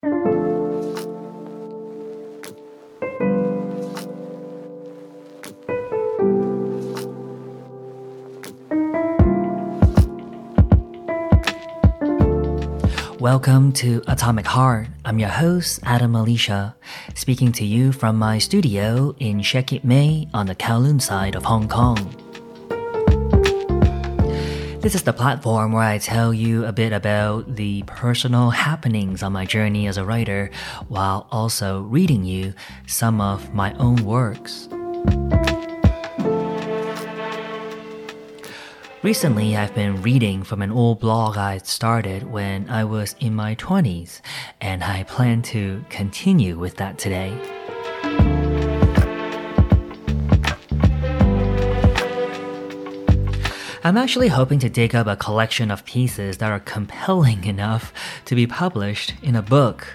Welcome to Atomic Heart. I'm your host, Adam Alicia, speaking to you from my studio in Shek Kip Mei on the Kowloon side of Hong Kong. This is the platform where I tell you a bit about the personal happenings on my journey as a writer while also reading you some of my own works. Recently, I've been reading from an old blog I started when I was in my 20s, and I plan to continue with that today. I'm actually hoping to dig up a collection of pieces that are compelling enough to be published in a book.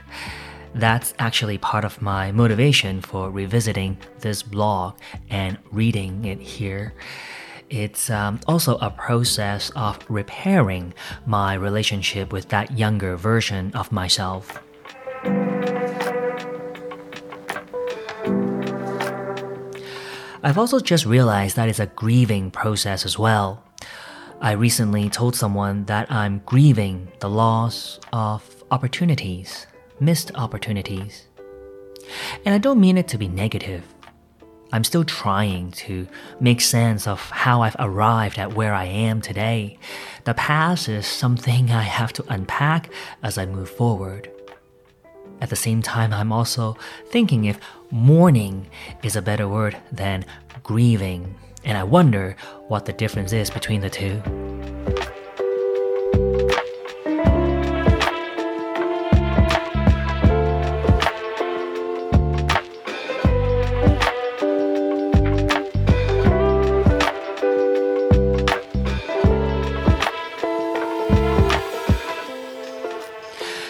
That's actually part of my motivation for revisiting this blog and reading it here it's um, also a process of repairing my relationship with that younger version of myself. I've also just realized that it's a grieving process as well. I recently told someone that I'm grieving the loss of opportunities, missed opportunities. And I don't mean it to be negative. I'm still trying to make sense of how I've arrived at where I am today. The past is something I have to unpack as I move forward. At the same time, I'm also thinking if mourning is a better word than grieving, and I wonder what the difference is between the two.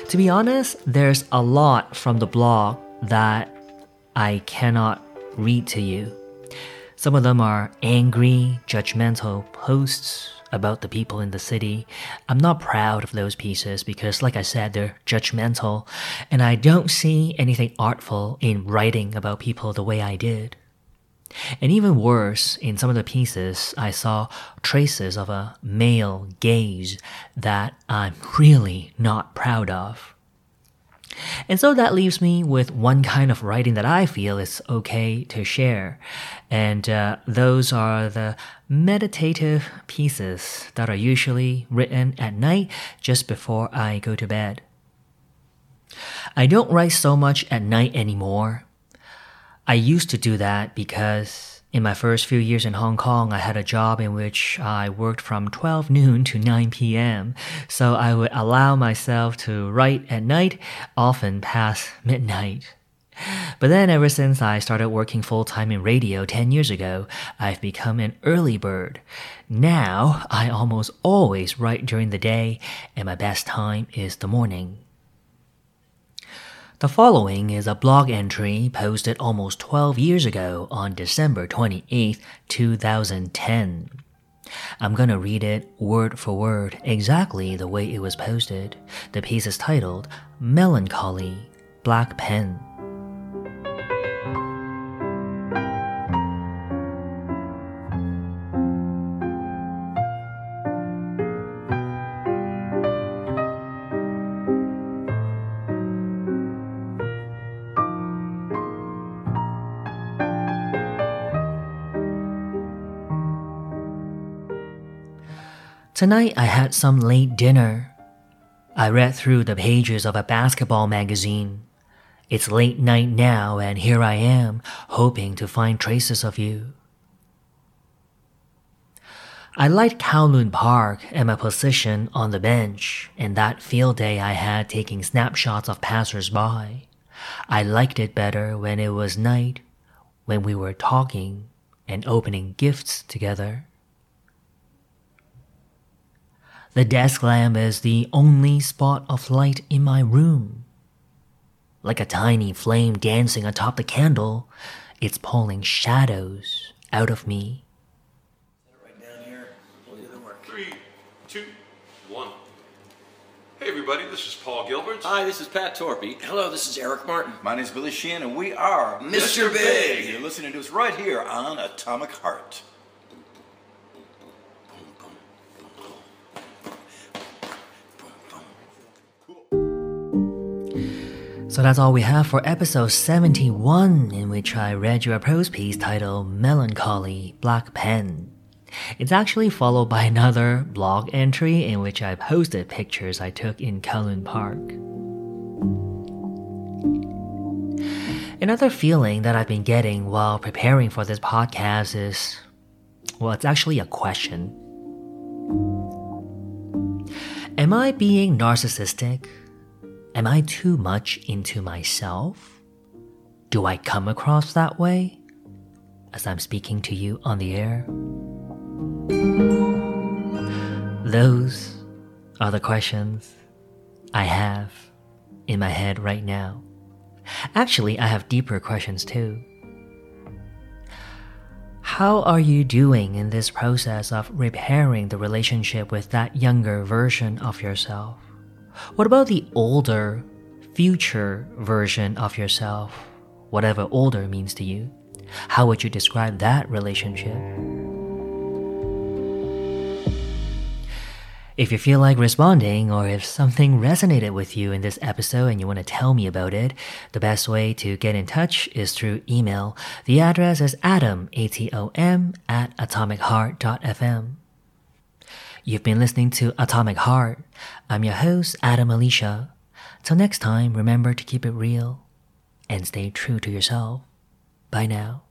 To be honest, there's a lot from the blog that I cannot read to you. Some of them are angry, judgmental posts about the people in the city. I'm not proud of those pieces because, like I said, they're judgmental, and I don't see anything artful in writing about people the way I did. And even worse, in some of the pieces, I saw traces of a male gaze that I'm really not proud of. And so that leaves me with one kind of writing that I feel is okay to share. And uh, those are the meditative pieces that are usually written at night just before I go to bed. I don't write so much at night anymore I used to do that because in my first few years in Hong Kong, I had a job in which I worked from 12 noon to 9 p.m. So I would allow myself to write at night, often past midnight. But then, ever since I started working full time in radio 10 years ago, I've become an early bird. Now, I almost always write during the day, and my best time is the morning. The following is a blog entry posted almost 12 years ago on December 28, 2010. I'm gonna read it word for word exactly the way it was posted. The piece is titled Melancholy Black Pen. Tonight I had some late dinner. I read through the pages of a basketball magazine. It's late night now, and here I am, hoping to find traces of you. I liked Kowloon Park and my position on the bench and that field day I had taking snapshots of passers-by. I liked it better when it was night, when we were talking and opening gifts together. The desk lamp is the only spot of light in my room. Like a tiny flame dancing atop the candle, it's pulling shadows out of me. Right down here. We'll do the work. Three, two, one. Hey everybody, this is Paul Gilbert. Hi, this is Pat Torpey. Hello, this is Eric Martin. My name is Billy Sheehan, and we are Mr. Big. You're listening to us right here on Atomic Heart. So that's all we have for episode 71, in which I read you a prose piece titled Melancholy Black Pen. It's actually followed by another blog entry in which I posted pictures I took in Kowloon Park. Another feeling that I've been getting while preparing for this podcast is well, it's actually a question. Am I being narcissistic? Am I too much into myself? Do I come across that way as I'm speaking to you on the air? Those are the questions I have in my head right now. Actually, I have deeper questions too. How are you doing in this process of repairing the relationship with that younger version of yourself? What about the older, future version of yourself, whatever older means to you? How would you describe that relationship? If you feel like responding, or if something resonated with you in this episode and you want to tell me about it, the best way to get in touch is through email. The address is atom, A-T-O-M, at atomicheart.fm. You've been listening to Atomic Heart. I'm your host, Adam Alicia. Till next time, remember to keep it real and stay true to yourself. Bye now.